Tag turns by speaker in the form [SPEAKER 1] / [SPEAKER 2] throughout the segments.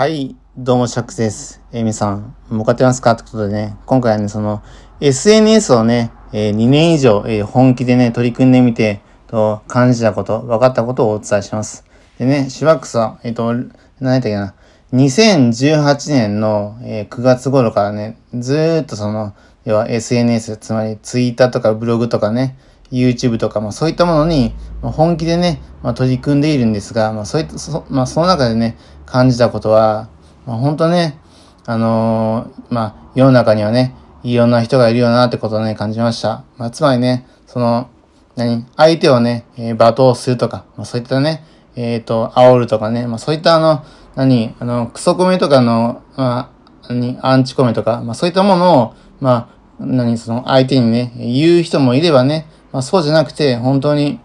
[SPEAKER 1] はい、どうも、シャックスです。えー、皆さん、向かってますか？ってことでね、今回はね、その、SNS をね、えー2年以上、えー本気でね、取り組んでみて、と、感じたこと、分かったことをお伝えします。でね、シバックスは、えっ、と、何やったっけな、2018年の、えー9月頃からね、ずーっとその、要は SNS、つまり Twitter とかブログとかね、YouTube とか、まあそういったものに、ま、本気でね、まあ取り組んでいるんですが、まあそういった、そまあその中でね、感じたことは、まあ本当ね、あのーまあ世の中にはね、いろんな人がいるよなってことをね、感じました。まあつまりね、その、何相手をね、えー罵倒するとか、まあそういったね、えっ、と、煽るとかね、まあそういったあの、何あの、クソコメとかの、まあ、何アンチコメとか、まあそういったものを、まあ、何その相手にね、言う人もいればね、まあそうじゃなくて、本当に、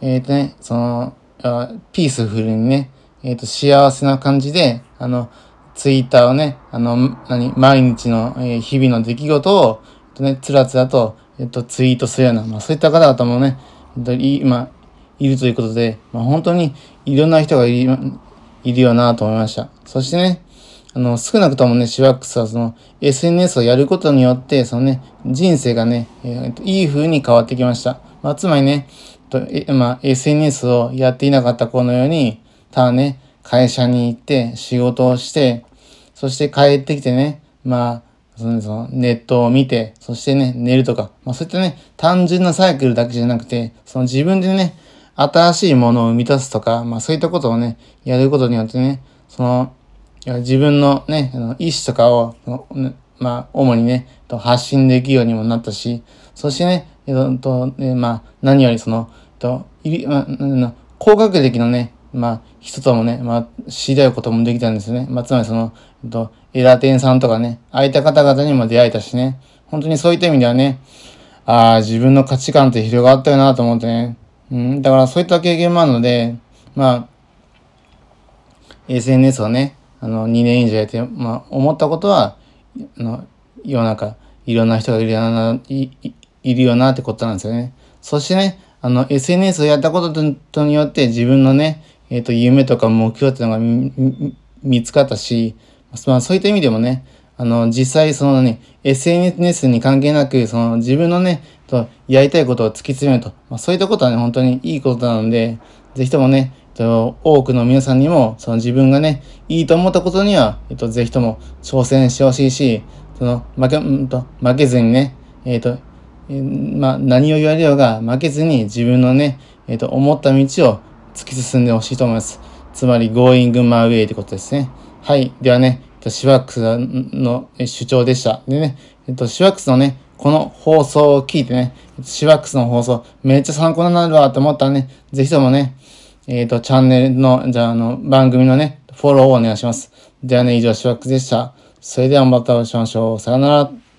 [SPEAKER 1] えっ、とね、その、ピースフルにね、えっ、と、幸せな感じで、あの、ツイッターをね、あの、何、毎日の、えー日々の出来事を、えっとね、つらつらと、えっと、ツイートするような、まあそういった方々もね、えっと、い、まあ、いるということで、まあ本当にいろんな人がいる、いるよなと思いました。そしてね、あの、少なくともね、シワックスはその SNS をやることによって、そのね、人生がね、えーいい風に変わってきました。まあ、つまりね、とえまあ、SNS をやっていなかった子のように、ただね、会社に行って、仕事をして、そして帰ってきてね、まあ、そのネットを見て、そしてね、寝るとか、まあそういったね、単純なサイクルだけじゃなくて、その自分でね、新しいものを生み出すとか、まあそういったことをね、やることによってね、その、自分のね、あの意思とかを、まあ、主にね、発信できるようにもなったし、そしてね、えっと、ねまあ、何よりその、といまあ、高学歴のね、まあ、人ともね、まあ、知り合うこともできたんですね。まあ、つまりその、えっと、エラテンさんとかね、ああいった方々にも出会えたしね、本当にそういった意味ではね、ああ、自分の価値観って広がったよなと思ってね。うん、だからそういった経験もあるので、まあ、SNS をね、あの、2年以上やって、まあ、思ったことは、あの、世の中、いろんな人がいるよな、いいるよなってことなんですよね。そしてね、あの、SNS をやったこととによって自分のね、えっ、と、夢とか目標っていうのが見つかったし、まあ、そういった意味でもね、あの、実際そのね、SNS に関係なく、その自分のね、とやりたいことを突き詰めると、まあ、そういったことはね、本当にいいことなので、ぜひともね、と多くの皆さんにも、その自分がね、いいと思ったことには、えっと、ぜひとも挑戦してほしいし、その、負け、うんと、負けずにね、えっと、えーまあ、何を言われようが負けずに自分のね、えっと、思った道を突き進んでほしいと思います。つまり、going my way ってことですね。はい。ではね、シワックスの主張でした。でね、えっと、シワックスのね、この放送を聞いてね、シワックスの放送、めっちゃ参考になるわと思ったらね、ぜひともね、えっ、と、チャンネルの、じゃあ、あの、番組のね、フォローをお願いします。ではね、以上、シワックスでした。それではまたお会いしましょう。さよなら。